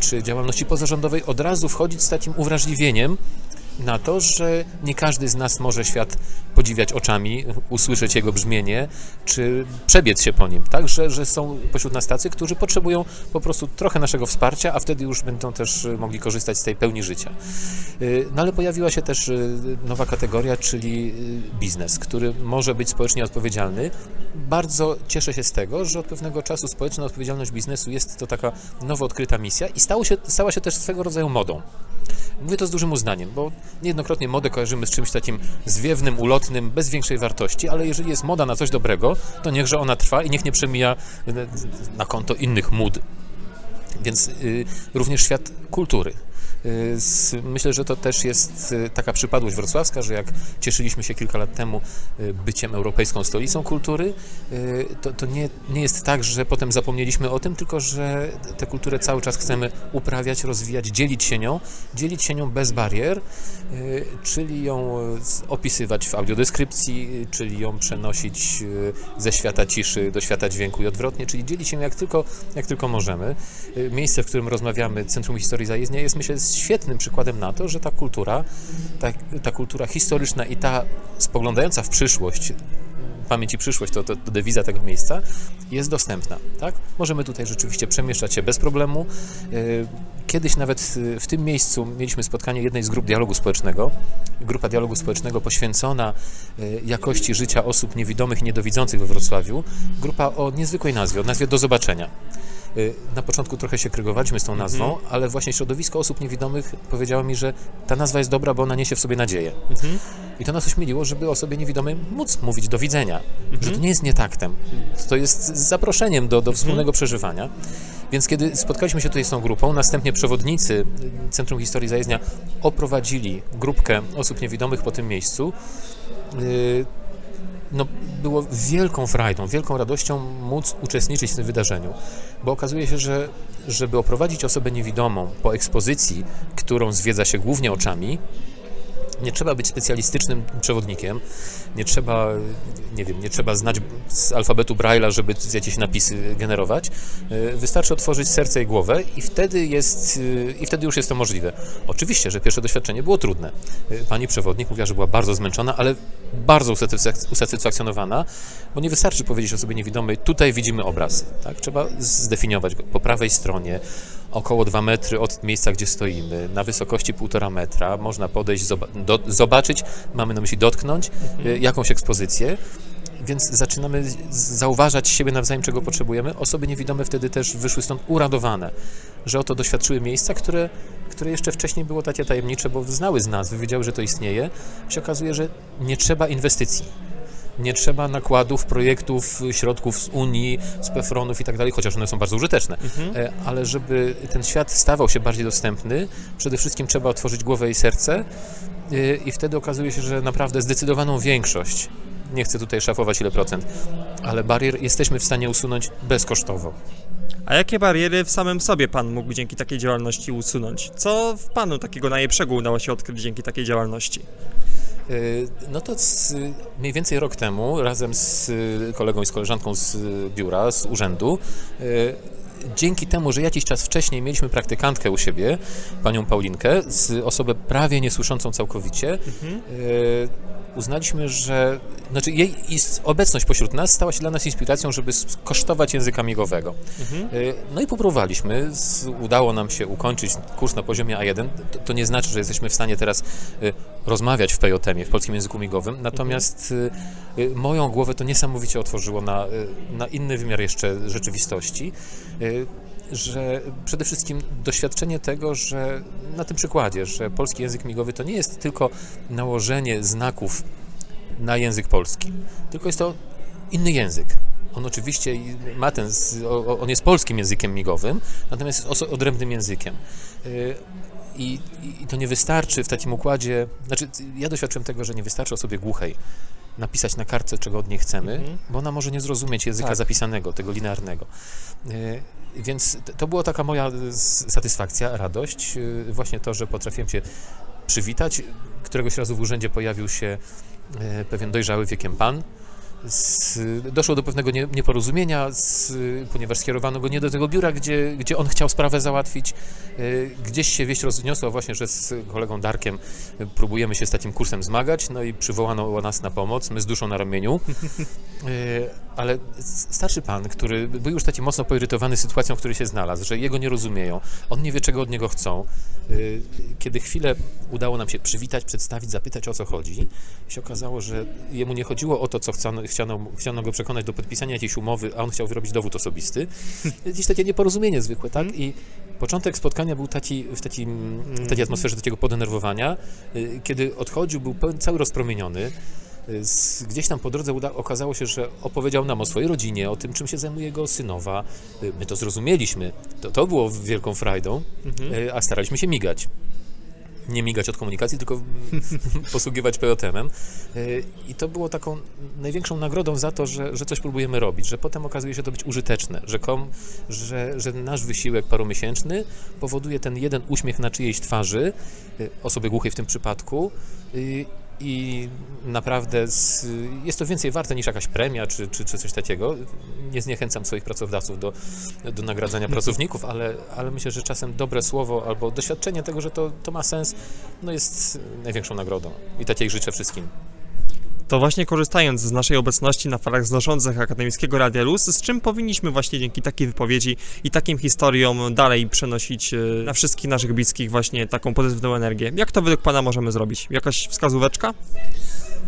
czy działalności pozarządowej, od razu wchodzić z takim uwrażliwieniem na to, że nie każdy z nas może świat podziwiać oczami, usłyszeć jego brzmienie, czy przebiec się po nim, tak? Że, są pośród nas tacy, którzy potrzebują po prostu trochę naszego wsparcia, a wtedy już będą też mogli korzystać z tej pełni życia. Y, No ale pojawiła się też y, nowa kategoria, czyli y, biznes, który może być społecznie odpowiedzialny. Bardzo cieszę się z tego, że od pewnego czasu społeczna odpowiedzialność biznesu jest to taka nowo odkryta misja i stało się, stała się też swego rodzaju modą. Mówię to z dużym uznaniem, bo niejednokrotnie modę kojarzymy z czymś takim zwiewnym, ulotnym, bez większej wartości, ale jeżeli jest moda na coś dobrego, to niechże ona trwa i niech nie przemija na konto innych mód. Więc y, również świat kultury. Y, Myślę, że to też jest y, taka przypadłość wrocławska, że jak cieszyliśmy się kilka lat temu y, byciem europejską stolicą kultury, to, to nie, nie jest tak, że potem zapomnieliśmy o tym, tylko że tę kulturę cały czas chcemy uprawiać, rozwijać, dzielić się nią, dzielić się nią bez barier, czyli ją opisywać w audiodeskrypcji, czyli ją przenosić ze świata ciszy do świata dźwięku i odwrotnie, czyli dzielić się jak tylko, jak tylko możemy. Miejsce, w którym rozmawiamy, Centrum Historii Zajezdnia, jest myślę świetnym przykładem na to, że ta kultura, ta, ta kultura historyczna i ta spoglądająca w przyszłość, pamięć i przyszłość to, to, to dewiza tego miejsca, jest dostępna. Tak? Możemy tutaj rzeczywiście przemieszczać się bez problemu. Y, Kiedyś nawet w tym miejscu mieliśmy spotkanie jednej z grup dialogu społecznego. Grupa dialogu społecznego poświęcona y, jakości życia osób niewidomych i niedowidzących we Wrocławiu. Grupa o niezwykłej nazwie, o nazwie Do Zobaczenia. Y, Na początku trochę się krygowaliśmy z tą nazwą, ale właśnie środowisko osób niewidomych powiedziało mi, że ta nazwa jest dobra, bo ona niesie w sobie nadzieję. I to nas ośmieliło, żeby osobie niewidomej móc mówić do widzenia, że to nie jest nietaktem, to jest zaproszeniem do, do wspólnego przeżywania. Więc kiedy spotkaliśmy się tutaj z tą grupą, następnie przewodnicy Centrum Historii Zajezdnia oprowadzili grupkę osób niewidomych po tym miejscu, y, no, było wielką frajdą, wielką radością móc uczestniczyć w tym wydarzeniu, bo okazuje się, że żeby oprowadzić osobę niewidomą po ekspozycji, którą zwiedza się głównie oczami, nie trzeba być specjalistycznym przewodnikiem, nie trzeba, nie wiem, nie trzeba znać z alfabetu Braille'a, żeby jakieś napisy generować. Y, Wystarczy otworzyć serce i głowę i wtedy jest, y, i wtedy już jest to możliwe. Oczywiście, że pierwsze doświadczenie było trudne. Y, Pani przewodnik mówiła, że była bardzo zmęczona, ale bardzo usatysfak- usatysfakcjonowana, bo nie wystarczy powiedzieć osobie niewidomej, tutaj widzimy obraz, tak? Trzeba zdefiniować go po prawej stronie, około 2 metry od miejsca, gdzie stoimy, na wysokości 1,5 metra, można podejść, zobaczyć, mamy na myśli dotknąć, y, jakąś ekspozycję, więc zaczynamy zauważać siebie nawzajem, czego potrzebujemy. Osoby niewidome wtedy też wyszły stąd uradowane, że oto doświadczyły miejsca, które, które jeszcze wcześniej było takie tajemnicze, bo znały z nazwy, wiedziały, że to istnieje. Się okazuje, że nie trzeba inwestycji. Nie trzeba nakładów, projektów, środków z Unii, z PEFRONów i tak dalej, chociaż one są bardzo użyteczne. E, Ale żeby ten świat stawał się bardziej dostępny, przede wszystkim trzeba otworzyć głowę i serce e, i wtedy okazuje się, że naprawdę zdecydowaną większość, nie chcę tutaj szafować ile procent, ale barier jesteśmy w stanie usunąć bezkosztowo. A jakie bariery w samym sobie pan mógł dzięki takiej działalności usunąć? Co w panu takiego najlepszego udało się odkryć dzięki takiej działalności? Y, No to z, mniej więcej rok temu razem z kolegą i z koleżanką z biura, z urzędu, y, dzięki temu, że jakiś czas wcześniej mieliśmy praktykantkę u siebie, panią Paulinkę, z osobę prawie niesłyszącą całkowicie, y, uznaliśmy, że znaczy jej obecność pośród nas stała się dla nas inspiracją, żeby skosztować języka migowego. Y, No i popróbowaliśmy, z, udało nam się ukończyć kurs na poziomie A1. To, to nie znaczy, że jesteśmy w stanie teraz y, rozmawiać w PJM-ie, w polskim języku migowym, natomiast y, moją głowę to niesamowicie otworzyło na, na inny wymiar jeszcze rzeczywistości. Że przede wszystkim doświadczenie tego, że na tym przykładzie, że polski język migowy to nie jest tylko nałożenie znaków na język polski, tylko jest to inny język. On oczywiście ma ten, on jest polskim językiem migowym, natomiast jest odrębnym językiem. Y, I, I to nie wystarczy w takim układzie, znaczy ja doświadczyłem tego, że nie wystarczy osobie głuchej napisać na kartce, czego od niej chcemy, mhm. bo ona może nie zrozumieć języka tak. zapisanego, tego linearnego. Y, więc to była taka moja satysfakcja, radość, y, właśnie to, że potrafiłem się przywitać. Któregoś razu w urzędzie pojawił się pewien dojrzały wiekiem pan, z, doszło do pewnego nie, nieporozumienia, z, ponieważ skierowano go nie do tego biura, gdzie, gdzie on chciał sprawę załatwić. E, gdzieś się wieść rozniosła właśnie, że z kolegą Darkiem próbujemy się z takim kursem zmagać, no i przywołano nas na pomoc, my z duszą na ramieniu. E, ale starszy pan, który był już taki mocno poirytowany sytuacją, w której się znalazł, że jego nie rozumieją, on nie wie, czego od niego chcą. Y, kiedy chwilę udało nam się przywitać, przedstawić, zapytać o co chodzi, się okazało, że jemu nie chodziło o to, co chciano, chciano, chciano go przekonać do podpisania jakiejś umowy, a on chciał wyrobić dowód osobisty. *laughs* Gdzieś takie nieporozumienie zwykłe, tak? I początek spotkania był taki, w, takim, w takiej atmosferze takiego podenerwowania. Y, kiedy odchodził, był cały rozpromieniony gdzieś tam po drodze uda, okazało się, że opowiedział nam o swojej rodzinie, o tym, czym się zajmuje jego synowa. Y, my to zrozumieliśmy. To, to było wielką frajdą, mhm. Y, a staraliśmy się migać nie migać od komunikacji, tylko *laughs* posługiwać POTM-em. Y, I to było taką największą nagrodą za to, że, że coś próbujemy robić, że potem okazuje się to być użyteczne, że, kom, że, że nasz wysiłek paromiesięczny powoduje ten jeden uśmiech na czyjejś twarzy, osoby głuchej w tym przypadku, i naprawdę z, jest to więcej warte niż jakaś premia czy, czy, czy coś takiego. Nie zniechęcam swoich pracodawców do, do nagradzania pracowników, ale, ale myślę, że czasem dobre słowo albo doświadczenie tego, że to, to ma sens, no jest największą nagrodą. I takiej życzę wszystkim. To właśnie korzystając z naszej obecności na falach znoszących Akademickiego Radia Luz, z czym powinniśmy właśnie dzięki takiej wypowiedzi i takim historiom dalej przenosić e, na wszystkich naszych bliskich właśnie taką pozytywną energię? Jak to według Pana możemy zrobić? Jakaś wskazóweczka?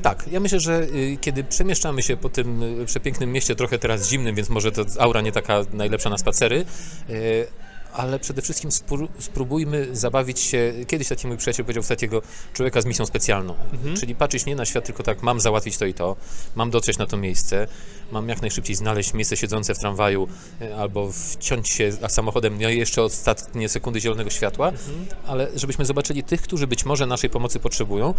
Tak, ja myślę, że y, kiedy przemieszczamy się po tym y, przepięknym mieście, trochę teraz zimnym, więc może to aura nie taka najlepsza na spacery, y, ale przede wszystkim spróbujmy zabawić się, kiedyś taki mój przyjaciel powiedział w takiego człowieka z misją specjalną, mhm. czyli patrzeć nie na świat, tylko tak, mam załatwić to i to, mam dotrzeć na to miejsce, mam jak najszybciej znaleźć miejsce siedzące w tramwaju e, albo wciąć się samochodem no jeszcze ostatnie sekundy zielonego światła, mhm. ale żebyśmy zobaczyli tych, którzy być może naszej pomocy potrzebują,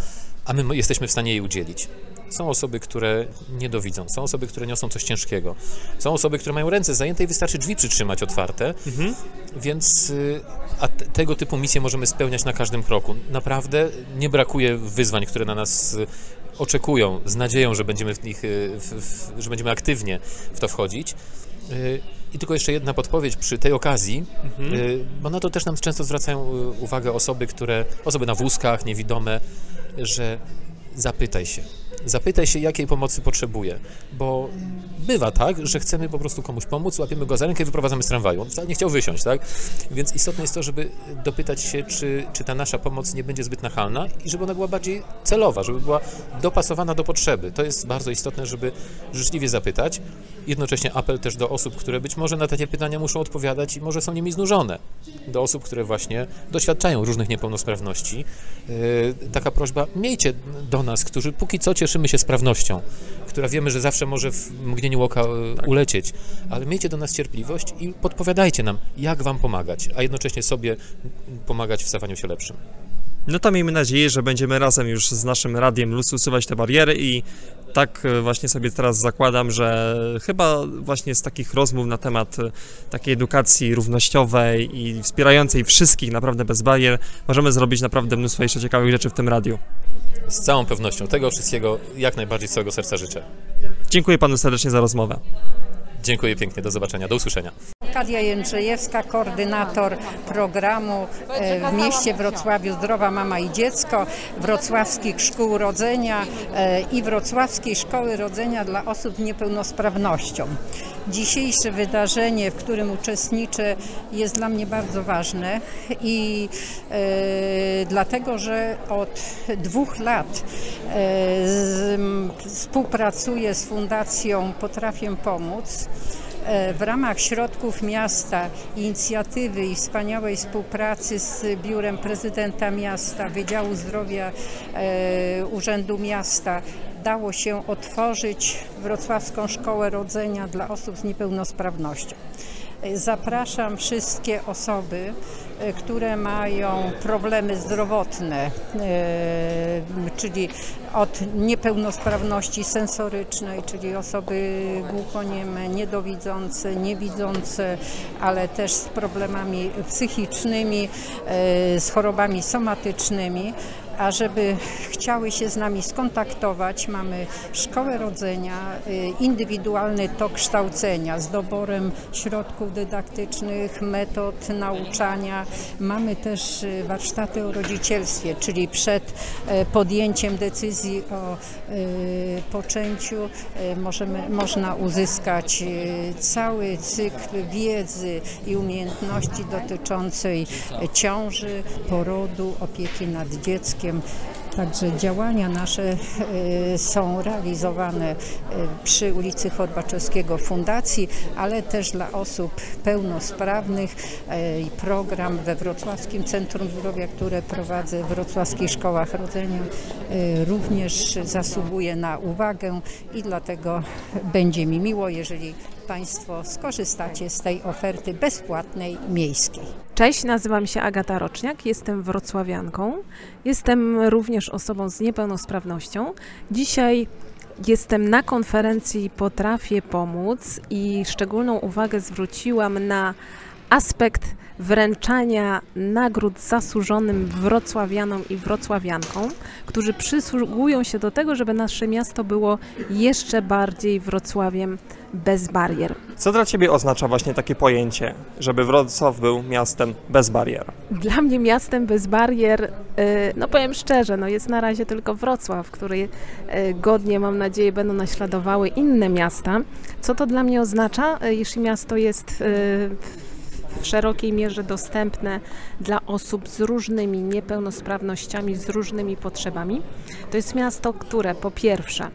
a my jesteśmy w stanie jej udzielić. Są osoby, które nie dowidzą, są osoby, które niosą coś ciężkiego, są osoby, które mają ręce zajęte i wystarczy drzwi przytrzymać otwarte, mhm. więc y, a tego typu misje możemy spełniać na każdym kroku. Naprawdę nie brakuje wyzwań, które na nas y, oczekują, z nadzieją, że będziemy w nich, y, w, w, że będziemy aktywnie w to wchodzić. I tylko jeszcze jedna podpowiedź przy tej okazji, mhm. bo na to też nam często zwracają uwagę osoby, które, osoby na wózkach, niewidome, że zapytaj się, Zapytaj się, jakiej pomocy potrzebuje, bo bywa tak, że chcemy po prostu komuś pomóc, łapiemy go za rękę i wyprowadzamy z tramwaju. On wcale nie chciał wysiąść, tak? Więc istotne jest to, żeby dopytać się, czy, czy ta nasza pomoc nie będzie zbyt nachalna i żeby ona była bardziej celowa, żeby była dopasowana do potrzeby. To jest bardzo istotne, żeby życzliwie zapytać. Jednocześnie apel też do osób, które być może na takie pytania muszą odpowiadać i może są nimi znużone. Do osób, które właśnie doświadczają różnych niepełnosprawności. Yy, taka prośba, miejcie do nas, którzy póki co cieszy cieszymy się sprawnością, która wiemy, że zawsze może w mgnieniu oka e, tak. ulecieć, ale miejcie do nas cierpliwość i podpowiadajcie nam, jak Wam pomagać, a jednocześnie sobie pomagać w stawaniu się lepszym. No to miejmy nadzieję, że będziemy razem już z naszym radiem usuwać te bariery i tak e, właśnie sobie teraz zakładam, że chyba właśnie z takich rozmów na temat e, takiej edukacji równościowej i wspierającej wszystkich naprawdę bez barier możemy zrobić naprawdę mnóstwo jeszcze ciekawych rzeczy w tym radiu. Z całą pewnością. Tego wszystkiego jak najbardziej z całego serca życzę. Dziękuję panu serdecznie za rozmowę. Dziękuję pięknie, do zobaczenia, do usłyszenia. Kadia Jędrzejewska, koordynator programu e, w mieście Wrocławiu Zdrowa Mama i Dziecko, Wrocławskich Szkół Rodzenia e, i Wrocławskiej Szkoły Rodzenia dla osób z niepełnosprawnością. Dzisiejsze wydarzenie, w którym uczestniczę, jest dla mnie bardzo ważne i e, dlatego, że od dwóch lat e, z, współpracuję z Fundacją Potrafię Pomóc W ramach środków miasta, inicjatywy i wspaniałej współpracy z Biurem Prezydenta Miasta, Wydziału Zdrowia e, Urzędu Miasta dało się otworzyć Wrocławską Szkołę Rodzenia dla osób z niepełnosprawnością. E, Zapraszam wszystkie osoby, e, które mają problemy zdrowotne, e, czyli od niepełnosprawności sensorycznej, czyli osoby głuchonieme, niedowidzące, niewidzące, ale też z problemami psychicznymi, e, z chorobami somatycznymi. A żeby chciały się z nami skontaktować, mamy szkołę rodzenia, y, indywidualny tok kształcenia z doborem środków dydaktycznych, metod nauczania. Mamy też y, warsztaty o rodzicielstwie, czyli przed e, podjęciem decyzji o y, poczęciu możemy, można uzyskać cały cykl wiedzy i umiejętności dotyczącej ciąży, porodu, opieki nad dzieckiem. Także działania nasze e, są realizowane e, przy ulicy Chorbaczewskiego Fundacji, ale też dla osób pełnosprawnych e, program we Wrocławskim Centrum Zdrowia, które prowadzę w Wrocławskich Szkołach Rodzenia również zasługuje na uwagę i dlatego będzie mi miło, jeżeli Państwo skorzystacie z tej oferty bezpłatnej miejskiej. Cześć, nazywam się Agata Roczniak, jestem wrocławianką. Jestem również osobą z niepełnosprawnością. Dzisiaj jestem na konferencji Potrafię pomóc i szczególną uwagę zwróciłam na aspekt wręczania nagród zasłużonym wrocławianom i wrocławiankom, którzy przysługują się do tego, żeby nasze miasto było jeszcze bardziej Wrocławiem bez barier. Co dla Ciebie oznacza właśnie takie pojęcie, żeby Wrocław był miastem bez barier? Dla mnie miastem bez barier, y, no powiem szczerze, no jest na razie tylko Wrocław, który y, godnie, mam nadzieję, będą naśladowały inne miasta. Co to dla mnie oznacza, y, jeśli miasto jest y, w szerokiej mierze dostępne dla osób z różnymi niepełnosprawnościami, z różnymi potrzebami? To jest miasto, które po pierwsze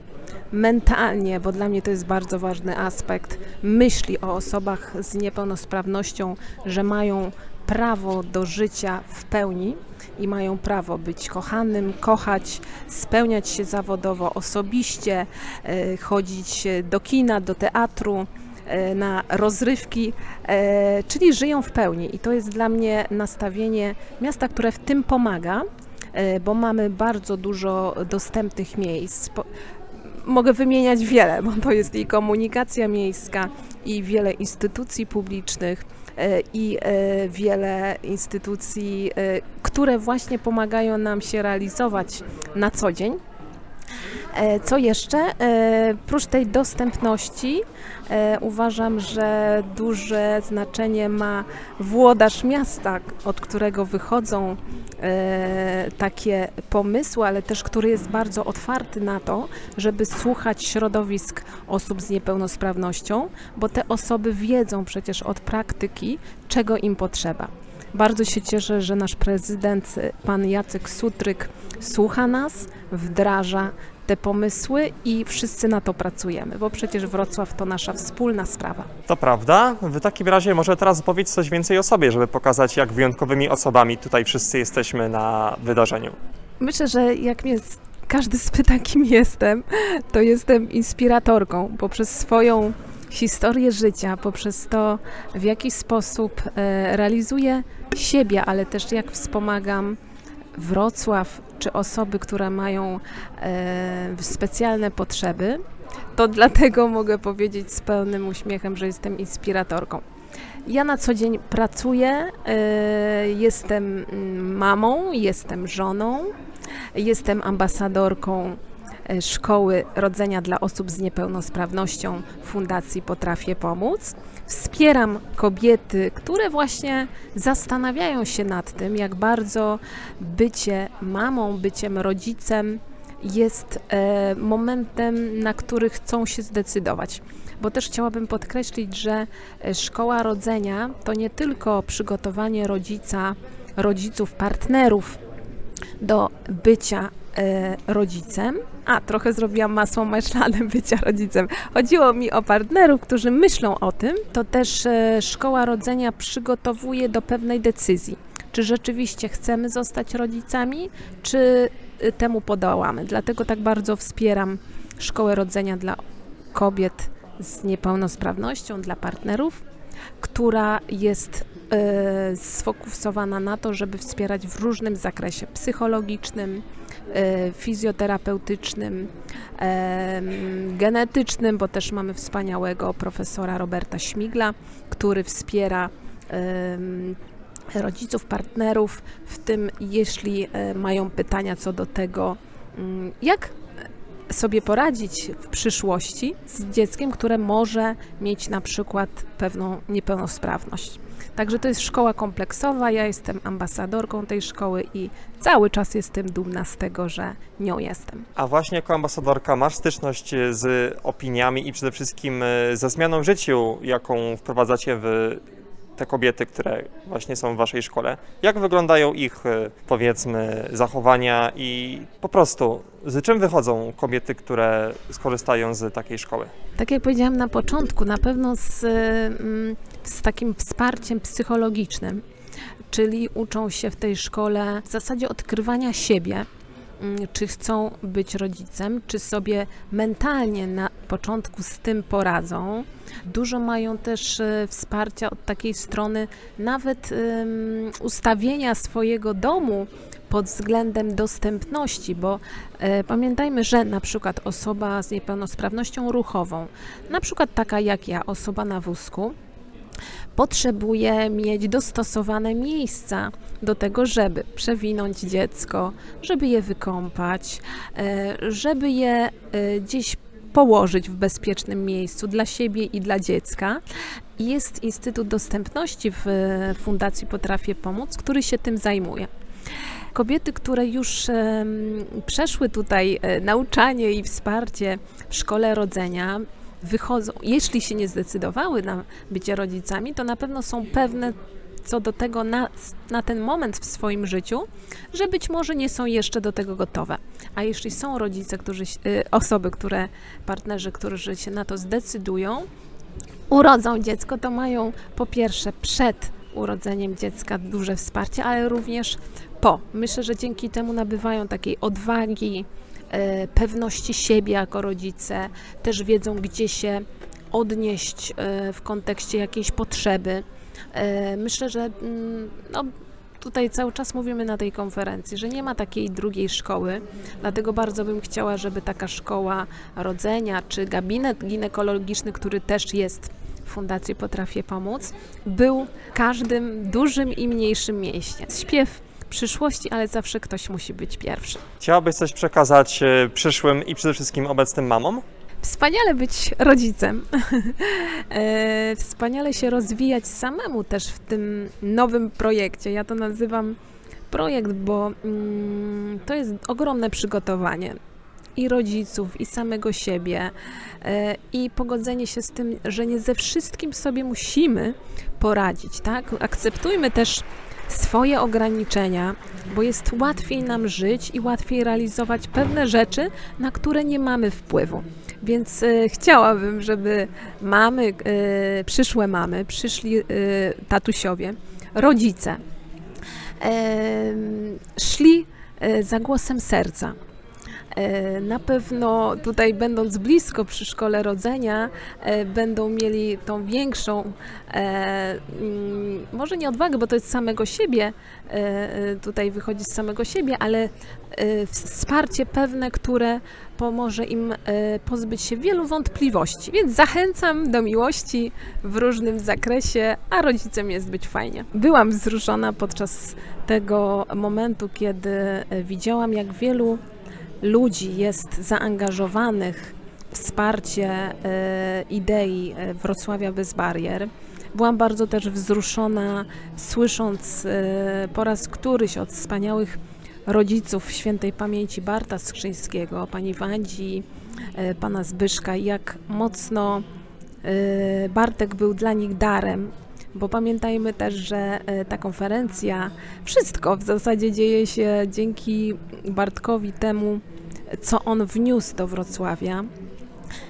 mentalnie, bo dla mnie to jest bardzo ważny aspekt, myśli o osobach z niepełnosprawnością, że mają prawo do życia w pełni i mają prawo być kochanym, kochać, spełniać się zawodowo, osobiście, e, chodzić do kina, do teatru, na rozrywki, e, czyli żyją w pełni. I to jest dla mnie nastawienie miasta, które w tym pomaga, e, bo mamy bardzo dużo dostępnych miejsc. Mogę wymieniać wiele, bo to jest i komunikacja miejska, i wiele instytucji publicznych, e, i e, wiele instytucji, e, które właśnie pomagają nam się realizować na co dzień. E, Co jeszcze? E, Prócz tej dostępności e, uważam, że duże znaczenie ma włodarz miasta, od którego wychodzą takie pomysły, ale też który jest bardzo otwarty na to, żeby słuchać środowisk osób z niepełnosprawnością, bo te osoby wiedzą przecież od praktyki, czego im potrzeba. Bardzo się cieszę, że nasz prezydent, pan Jacek Sutryk, słucha nas, wdraża te pomysły i wszyscy na to pracujemy, bo przecież Wrocław to nasza wspólna sprawa. To prawda. W takim razie może teraz powiedz coś więcej o sobie, żeby pokazać, jak wyjątkowymi osobami tutaj wszyscy jesteśmy na wydarzeniu. Myślę, że jak mnie każdy spyta, kim *laughs* jestem, to jestem inspiratorką poprzez swoją historię życia, poprzez to, w jaki sposób e, realizuję siebie, ale też jak wspomagam Wrocław czy osoby, które mają e, specjalne potrzeby. To dlatego mogę powiedzieć z pełnym uśmiechem, że jestem inspiratorką. Ja na co dzień pracuję, e, jestem mm, mamą, jestem żoną, jestem ambasadorką e, Szkoły Rodzenia dla Osób z Niepełnosprawnością Fundacji Potrafię Pomóc. Wspieram kobiety, które właśnie zastanawiają się nad tym, jak bardzo bycie mamą, byciem rodzicem jest e, momentem, na który chcą się zdecydować. Bo też chciałabym podkreślić, że e, szkoła rodzenia to nie tylko przygotowanie rodzica, rodziców, partnerów do bycia e, rodzicem. A, trochę zrobiłam masło maślane *laughs* bycia rodzicem. Chodziło mi o partnerów, którzy myślą o tym. To też e, szkoła rodzenia przygotowuje do pewnej decyzji. Czy rzeczywiście chcemy zostać rodzicami, czy y, temu podołamy. Dlatego tak bardzo wspieram szkołę rodzenia dla kobiet z niepełnosprawnością, dla partnerów, która jest e, sfokusowana na to, żeby wspierać w różnym zakresie psychologicznym, fizjoterapeutycznym, em, genetycznym, bo też mamy wspaniałego profesora Roberta Śmigla, który wspiera rodziców, partnerów, w tym jeśli e, mają pytania co do tego, mm, jak sobie poradzić w przyszłości z dzieckiem, które może mieć na przykład pewną niepełnosprawność. Także to jest szkoła kompleksowa, ja jestem ambasadorką tej szkoły i cały czas jestem dumna z tego, że nią jestem. A właśnie jako ambasadorka masz styczność e, z opiniami i przede wszystkim e, ze zmianą w życiu, jaką wprowadzacie w te kobiety, które właśnie są w waszej szkole. Jak wyglądają ich, e, powiedzmy, zachowania i po prostu z czym wychodzą kobiety, które skorzystają z takiej szkoły? Tak jak powiedziałam na początku, na pewno z, mm, z takim wsparciem psychologicznym, czyli uczą się w tej szkole w zasadzie odkrywania siebie, mm, czy chcą być rodzicem, czy sobie mentalnie na początku z tym poradzą. Dużo mają też e, wsparcia od takiej strony, nawet em, ustawienia swojego domu pod względem dostępności, bo e, pamiętajmy, że na przykład osoba z niepełnosprawnością ruchową, na przykład taka jak ja, osoba na wózku, potrzebuje mieć dostosowane miejsca do tego, żeby przewinąć dziecko, żeby je wykąpać, e, żeby je e, gdzieś położyć w bezpiecznym miejscu dla siebie i dla dziecka. Jest Instytut Dostępności w e, Fundacji Potrafię Pomóc, który się tym zajmuje. Kobiety, które już przeszły tutaj nauczanie i wsparcie w szkole rodzenia, wychodzą, jeśli się nie zdecydowały na bycie rodzicami, to na pewno są pewne co do tego na, na ten moment w swoim życiu, że być może nie są jeszcze do tego gotowe. A jeśli są rodzice, którzy, y, osoby, które, partnerzy, którzy się na to zdecydują, urodzą dziecko, to mają po pierwsze przed urodzeniem dziecka duże wsparcie, ale również po. Myślę, że dzięki temu nabywają takiej odwagi, pewności siebie jako rodzice, też wiedzą, gdzie się odnieść e, w kontekście jakiejś potrzeby. E, Myślę, że mm, no, tutaj cały czas mówimy na tej konferencji, że nie ma takiej drugiej szkoły, dlatego bardzo bym chciała, żeby taka szkoła rodzenia czy gabinet ginekologiczny, który też jest w Fundacji Potrafię Pomóc, był w każdym dużym i mniejszym mieście. Śpiew przyszłości, ale zawsze ktoś musi być pierwszy. Chciałabyś coś przekazać e, przyszłym i przede wszystkim obecnym mamom? Wspaniale być rodzicem. *laughs* E, Wspaniale się rozwijać samemu też w tym nowym projekcie. Ja to nazywam projekt, bo mm, to jest ogromne przygotowanie i rodziców, i samego siebie, e, i pogodzenie się z tym, że nie ze wszystkim sobie musimy poradzić, tak? Akceptujmy też swoje ograniczenia, bo jest łatwiej nam żyć i łatwiej realizować pewne rzeczy, na które nie mamy wpływu. Więc e, chciałabym, żeby mamy, e, przyszłe mamy, przyszli e, tatusiowie, rodzice szli e, za głosem serca. E, Na pewno tutaj będąc blisko przy szkole rodzenia, e, będą mieli tą większą, e, mm, może nie odwagę, bo to jest samego siebie, tutaj wychodzi z samego siebie, ale wsparcie pewne, które pomoże im pozbyć się wielu wątpliwości. Więc zachęcam do miłości w różnym zakresie, a rodzicem jest być fajnie. Byłam wzruszona podczas tego momentu, kiedy widziałam, jak wielu ludzi jest zaangażowanych w wsparcie e, idei e, Wrocławia bez barier. Byłam bardzo też wzruszona, słysząc e, po raz któryś od wspaniałych rodziców świętej pamięci Barta Skrzyńskiego, pani Wandzi, e, pana Zbyszka, jak mocno Bartek był dla nich darem, bo pamiętajmy też, że e, ta konferencja, wszystko w zasadzie dzieje się dzięki Bartkowi temu, co on wniósł do Wrocławia.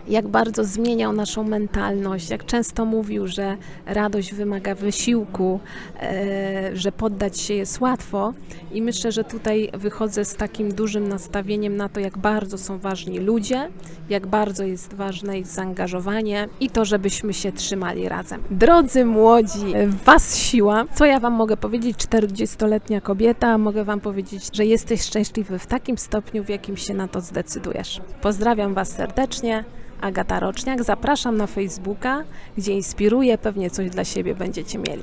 Jak bardzo zmieniał naszą mentalność, jak często mówił, że radość wymaga wysiłku, e, że poddać się jest łatwo. I myślę, że tutaj wychodzę z takim dużym nastawieniem na to, jak bardzo są ważni ludzie, jak bardzo jest ważne ich zaangażowanie i to, żebyśmy się trzymali razem. Drodzy młodzi, Was siła. Co ja Wam mogę powiedzieć? 40-letnia kobieta, mogę Wam powiedzieć, że jesteś szczęśliwy w takim stopniu, w jakim się na to zdecydujesz. Pozdrawiam Was serdecznie. Agata Roczniak, zapraszam na Facebooka, gdzie inspiruję, pewnie coś dla siebie będziecie mieli.